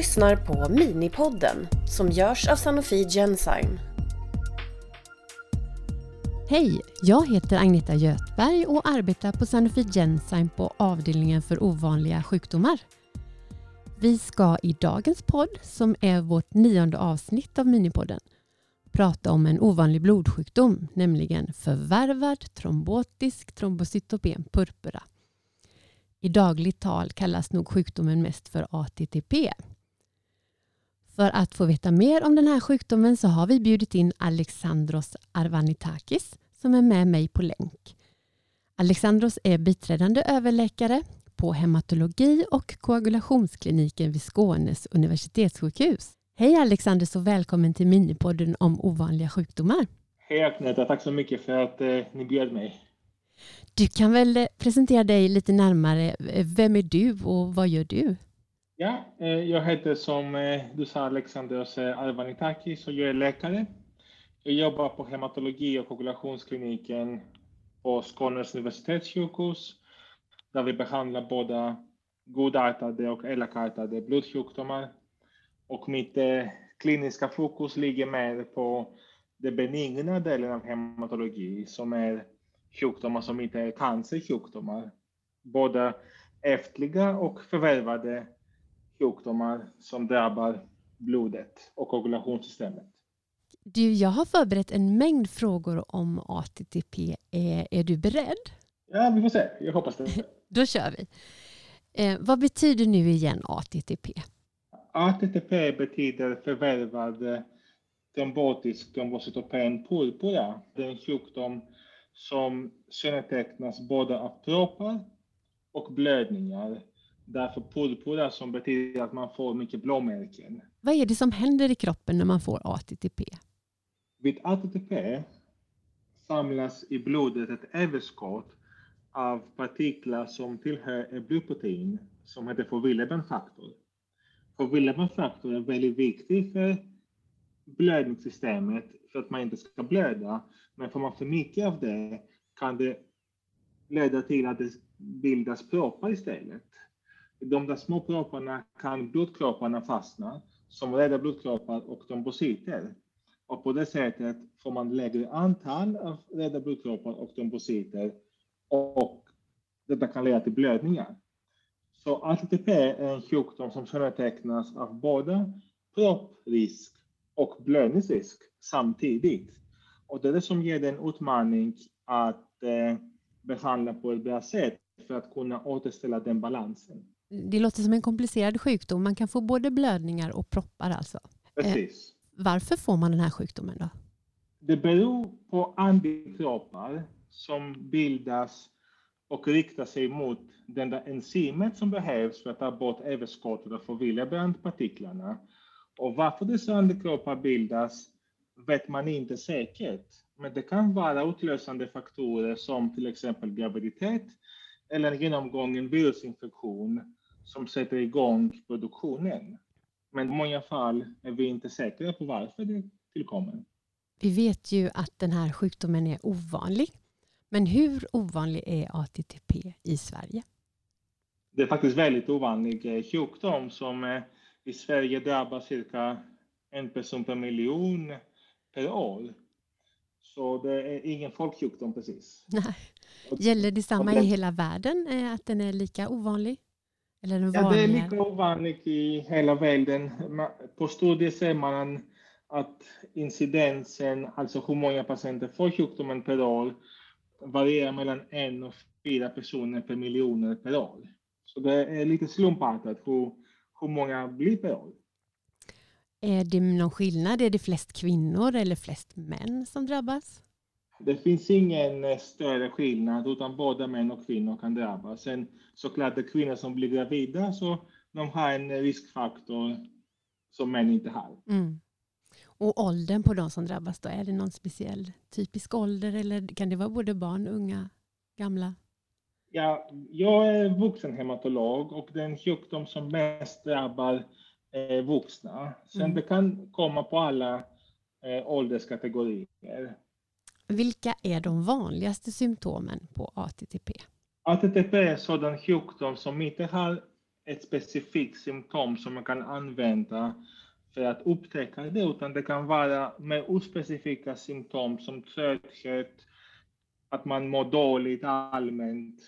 lyssnar på Minipodden som görs av Sanofi Genzyme. Hej! Jag heter Agneta Götberg och arbetar på Sanofi Genzyme på avdelningen för ovanliga sjukdomar. Vi ska i dagens podd, som är vårt nionde avsnitt av Minipodden, prata om en ovanlig blodsjukdom, nämligen förvärvad trombotisk trombocytopen purpura. I dagligt tal kallas nog sjukdomen mest för ATTP. För att få veta mer om den här sjukdomen så har vi bjudit in Alexandros Arvanitakis som är med mig på länk. Alexandros är biträdande överläkare på hematologi och koagulationskliniken vid Skånes universitetssjukhus. Hej Alexandros och välkommen till minipodden om ovanliga sjukdomar. Hej Agneta, tack så mycket för att eh, ni bjöd mig. Du kan väl eh, presentera dig lite närmare. Vem är du och vad gör du? Ja, eh, jag heter som eh, du sa Alexandros Arvanitakis och jag är läkare. Jag jobbar på hematologi och koagulationskliniken på Skånes universitetssjukhus där vi behandlar både godartade och elakartade blodsjukdomar. Och mitt eh, kliniska fokus ligger mer på den benigna delen av hematologi som är sjukdomar som inte är cancersjukdomar. Både ärftliga och förvärvade sjukdomar som drabbar blodet och koagulationssystemet. Du, jag har förberett en mängd frågor om ATTP. Är, är du beredd? Ja, vi får se. Jag hoppas det. Då kör vi. Eh, vad betyder nu igen ATTP? ATTP betyder förvärvad trombotisk trombocytopen purpura. Det är en sjukdom som kännetecknas både av proppar och blödningar. Därför purpura som betyder att man får mycket blåmärken. Vad är det som händer i kroppen när man får ATTP? Vid ATTP samlas i blodet ett överskott av partiklar som tillhör ett blodprotein som heter förvillebenfaktor. Förvillebenfaktor är väldigt viktig för blödningssystemet för att man inte ska blöda. Men får man för mycket av det kan det leda till att det bildas proppar istället. I de där små propparna kan blodkropparna fastna som röda blodkroppar och trombocyter. Och på det sättet får man lägre antal av röda blodkroppar och trombocyter och detta kan leda till blödningar. Så ATTP är en sjukdom som kännetecknas av både propprisk och blödningsrisk samtidigt. Och det är det som ger den utmaning att eh, behandla på ett bra sätt för att kunna återställa den balansen. Det låter som en komplicerad sjukdom. Man kan få både blödningar och proppar alltså. Eh, Precis. Varför får man den här sjukdomen då? Det beror på antikroppar som bildas och riktar sig mot den där enzymet som behövs för att ta bort överskottet av förvillebrandpartiklarna. Och varför dessa antikroppar bildas vet man inte säkert. Men det kan vara utlösande faktorer som till exempel graviditet eller genomgången virusinfektion som sätter igång produktionen. Men i många fall är vi inte säkra på varför det tillkommer. Vi vet ju att den här sjukdomen är ovanlig. Men hur ovanlig är ATTP i Sverige? Det är faktiskt väldigt ovanlig sjukdom som i Sverige drabbar cirka en person per miljon per år. Så det är ingen folksjukdom precis. Nej. Gäller detsamma i hela världen, eh, att den är lika ovanlig? Eller ja, det är lika ovanligt i hela världen. På studier ser man att incidensen, alltså hur många patienter får sjukdomen per år, varierar mellan en och fyra personer per miljoner per år. Så det är lite slumpartat hur, hur många blir per år. Är det någon skillnad? Är det flest kvinnor eller flest män som drabbas? Det finns ingen eh, större skillnad, utan både män och kvinnor kan drabbas. Sen såklart, det kvinnor som blir gravida, så de har en riskfaktor som män inte har. Mm. Och åldern på de som drabbas då, är det någon speciell typisk ålder eller kan det vara både barn, unga, gamla? Ja, jag är vuxenhematolog och det är en sjukdom som mest drabbar eh, vuxna. Sen mm. det kan komma på alla eh, ålderskategorier. Vilka är de vanligaste symptomen på ATTP? ATTP är sådan sjukdom som inte har ett specifikt symptom som man kan använda för att upptäcka det, utan det kan vara mer ospecifika symptom som trötthet, att man mår dåligt allmänt.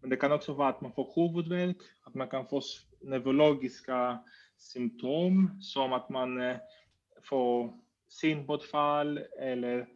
Men det kan också vara att man får huvudvärk, att man kan få neurologiska symptom som att man eh, får synbortfall eller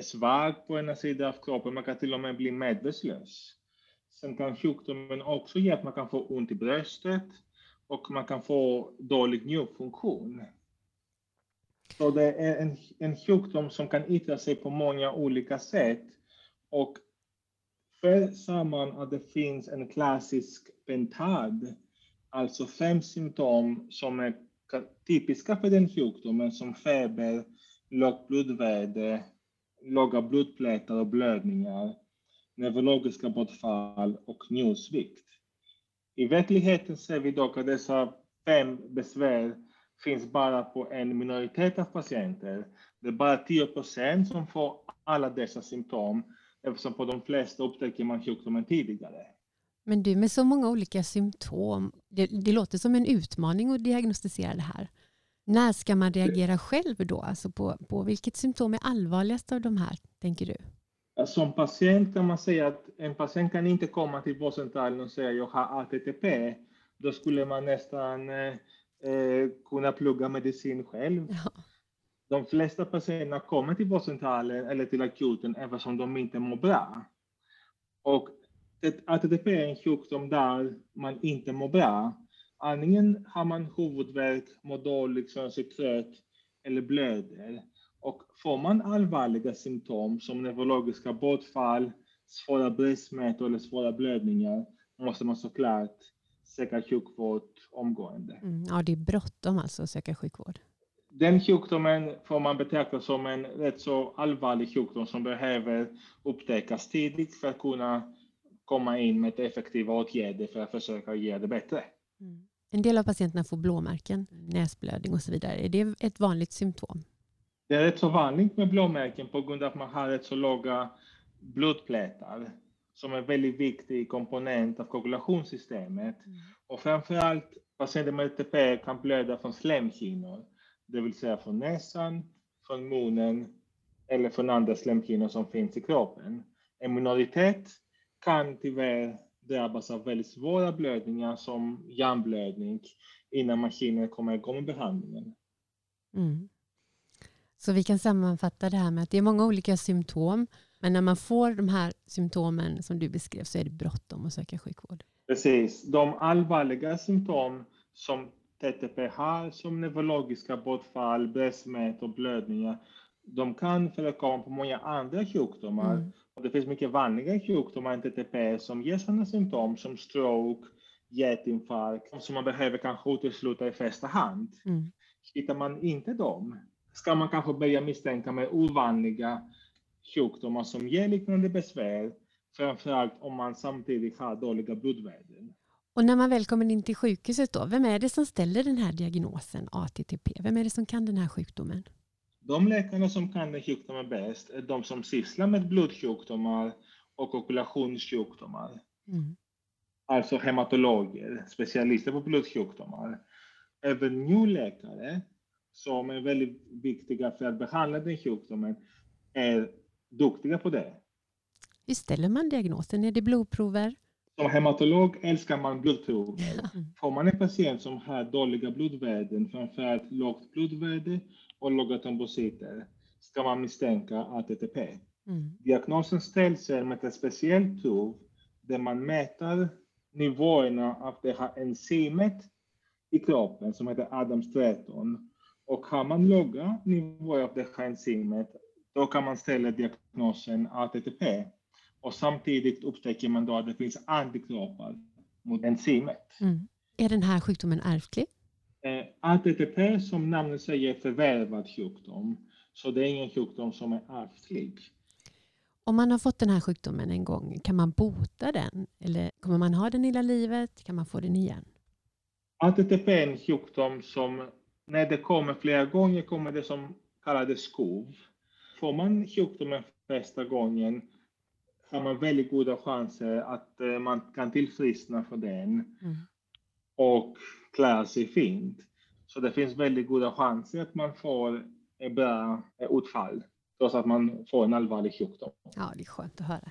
svag på ena sidan av kroppen. Man kan till och med bli medvetslös. Sen kan sjukdomen också ge att man kan få ont i bröstet och man kan få dålig njurfunktion. Så det är en, en sjukdom som kan yttra sig på många olika sätt. Och för samman att det finns en klassisk pentad, alltså fem symptom som är typiska för den sjukdomen som feber, lågt blodvärde, låga blodplättar och blödningar, neurologiska bortfall och njursvikt. I verkligheten ser vi dock att dessa fem besvär finns bara på en minoritet av patienter. Det är bara 10 procent som får alla dessa symptom eftersom på de flesta upptäcker man sjukdomen tidigare. Men du, med så många olika symptom, det, det, låter som en utmaning att diagnostisera det här. När ska man reagera själv då? Alltså på, på vilket symptom är allvarligast av de här, tänker du? Som patient kan man säga att en patient kan inte komma till vårdcentralen och säga jag har ATTP. Då skulle man nästan eh, eh, kunna plugga medicin själv. Ja. De flesta patienterna kommer till vårdcentralen eller till akuten eftersom de inte mår bra. Och ATTP är en sjukdom där man inte mår bra. Antingen har man huvudvärk, mår dåligt, känner sig trött eller blöder. Och får man allvarliga symptom som neurologiska bortfall, svåra bröstsmärtor eller svåra blödningar måste man såklart söka sjukvård omgående. Mm, ja, det är bråttom alltså att söka sjukvård. Den sjukdomen får man betrakta som en rätt så allvarlig sjukdom som behöver upptäckas tidigt för att kunna komma in med effektiva åtgärder för att försöka göra det bättre. Mm. En del av patienterna får blåmärken, näsblödning och så vidare. Är det ett vanligt symptom? Det är rätt så vanligt med blåmärken på grund av att man har rätt så låga blodplättar som är en väldigt viktig komponent av koagulationssystemet. Mm. Och framförallt patienter med ETP kan blöda från slemhinnor, det vill säga från näsan, från munnen eller från andra slemhinnor som finns i kroppen. En minoritet kan tyvärr drabbas av väldigt svåra blödningar som hjärnblödning innan maskinen kommer igång med behandlingen. Mm. Så vi kan sammanfatta det här med att det är många olika symptom men när man får de här symptomen som du beskrev så är det bråttom att söka sjukvård. Precis. De allvarliga symptom som TTP har, som neurologiska bortfall, bröstmät och blödningar, de kan förekomma på många andra sjukdomar. Mm. Det finns mycket vanliga sjukdomar än TTP som ger sådana symptom som stroke, hjärtinfarkt, som man behöver kanske utesluta i första hand. Mm. Hittar man inte dem ska man kanske börja misstänka med ovanliga sjukdomar som ger liknande besvär, framförallt om man samtidigt har dåliga blodvärden. Och när man väl kommer in till sjukhuset, då, vem är det som ställer den här diagnosen ATTP? Vem är det som kan den här sjukdomen? De läkarna som kan sjukdomen bäst är de som sysslar med blodsjukdomar och okulationssjukdomar. Mm. Alltså hematologer, specialister på blodsjukdomar. Även njurläkare, som är väldigt viktiga för att behandla den sjukdomen, är duktiga på det. Hur ställer man diagnosen? Är det blodprover? Som hematolog älskar man blodprover. Får man en patient som har dåliga blodvärden, framförallt lågt blodvärde och låga trombociter, ska man misstänka ATTP. Mm. Diagnosen ställs med ett speciellt prov där man mäter nivåerna av det här enzymet i kroppen som heter Adams 13. Och har man låga nivåer av det här enzymet då kan man ställa diagnosen ATTP och samtidigt upptäcker man då att det finns antikroppar mot enzymet. Mm. Är den här sjukdomen ärftlig? Eh, ATTP som namnet säger är förvärvad sjukdom, så det är ingen sjukdom som är ärftlig. Om man har fått den här sjukdomen en gång, kan man bota den? Eller kommer man ha den hela livet? Kan man få den igen? ATTP är en sjukdom som när det kommer flera gånger kommer det som kallades skov får man sjukdomen första gången har man väldigt goda chanser att eh, man kan tillfriskna för den. Mm. och klarar sig fint. Så det finns väldigt goda chanser att man får ett bra utfall trots att man får en allvarlig sjukdom. Ja, det är skönt att höra.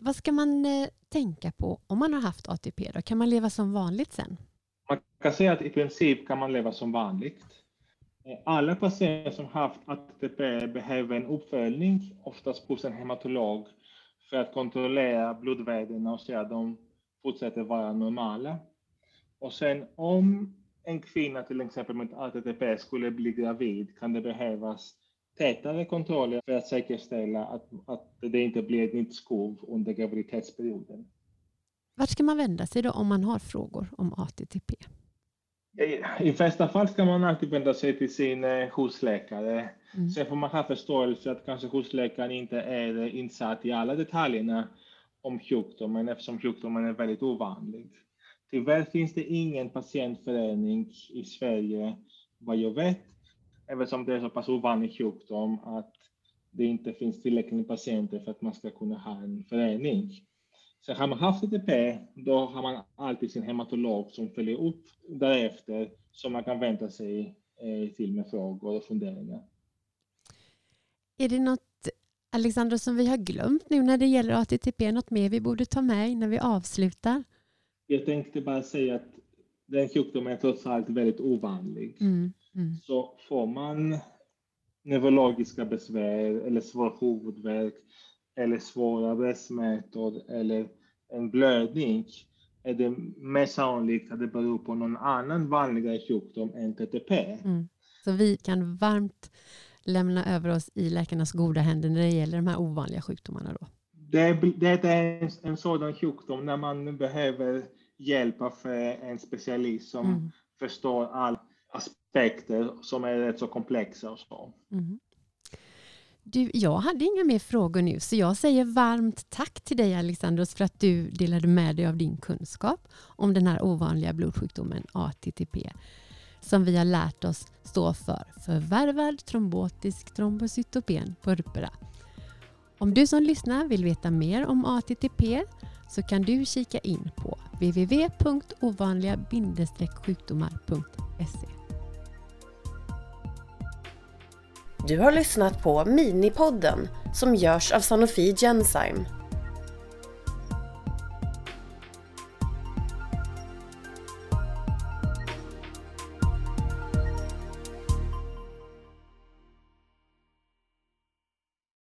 Vad ska man eh, tänka på om man har haft ATP? Då? Kan man leva som vanligt sen? Man kan säga att i princip kan man leva som vanligt. Eh, alla patienter som haft ATP behöver en uppföljning, oftast hos en hematolog, för att kontrollera blodvärdena och se att de fortsätter vara normala. Och sen om en kvinna till exempel med ATP skulle bli gravid kan det behövas tätare kontroller för att säkerställa att, att det inte blir ett nytt skov under graviditetsperioden. Vart ska man vända sig då om man har frågor om ATTP? I, i flesta fall ska man alltid vända sig till sin eh, husläkare. Mm. Sen får man ha förståelse att kanske husläkaren inte är insatt i alla detaljerna om sjukdomen eftersom sjukdomen är väldigt ovanlig. Tyvärr finns det ingen patientförening i Sverige, vad jag vet, eftersom det är så pass ovanlig sjukdom att det inte finns tillräckligt med patienter för att man ska kunna ha en förening. Så har man haft ETP, då har man alltid sin hematolog som följer upp därefter, som man kan vänta sig eh, till med frågor och funderingar. Är det något, Alexandra, som vi har glömt nu när det gäller ATTP? Något mer vi borde ta med innan vi avslutar? Jag tänkte bara säga att den sjukdomen är trots allt väldigt ovanlig. Mm, mm. Så får man neurologiska besvär eller svår huvudvärk eller svåra bröstsmärtor eller en blödning är det mer sannolikt att det beror på någon annan vanligare sjukdom än TTP. Mm. Så vi kan varmt lämna över oss i läkarnas goda händer när det gäller de här ovanliga sjukdomarna då? Det, det är en, en sådan sjukdom när man behöver hjälp av en specialist som mm. förstår alla aspekter som är rätt så komplexa och så. Mm. Du, jag hade inga mer frågor nu, så jag säger varmt tack till dig Alexandros för att du delade med dig av din kunskap om den här ovanliga blodsjukdomen ATTP som vi har lärt oss står för förvärvad trombotisk trombocytopen purpura. Om du som lyssnar vill veta mer om ATTP så kan du kika in på www.ovanliga-sjukdomar.se. Du har lyssnat på Minipodden som görs av Sanofi Genzyme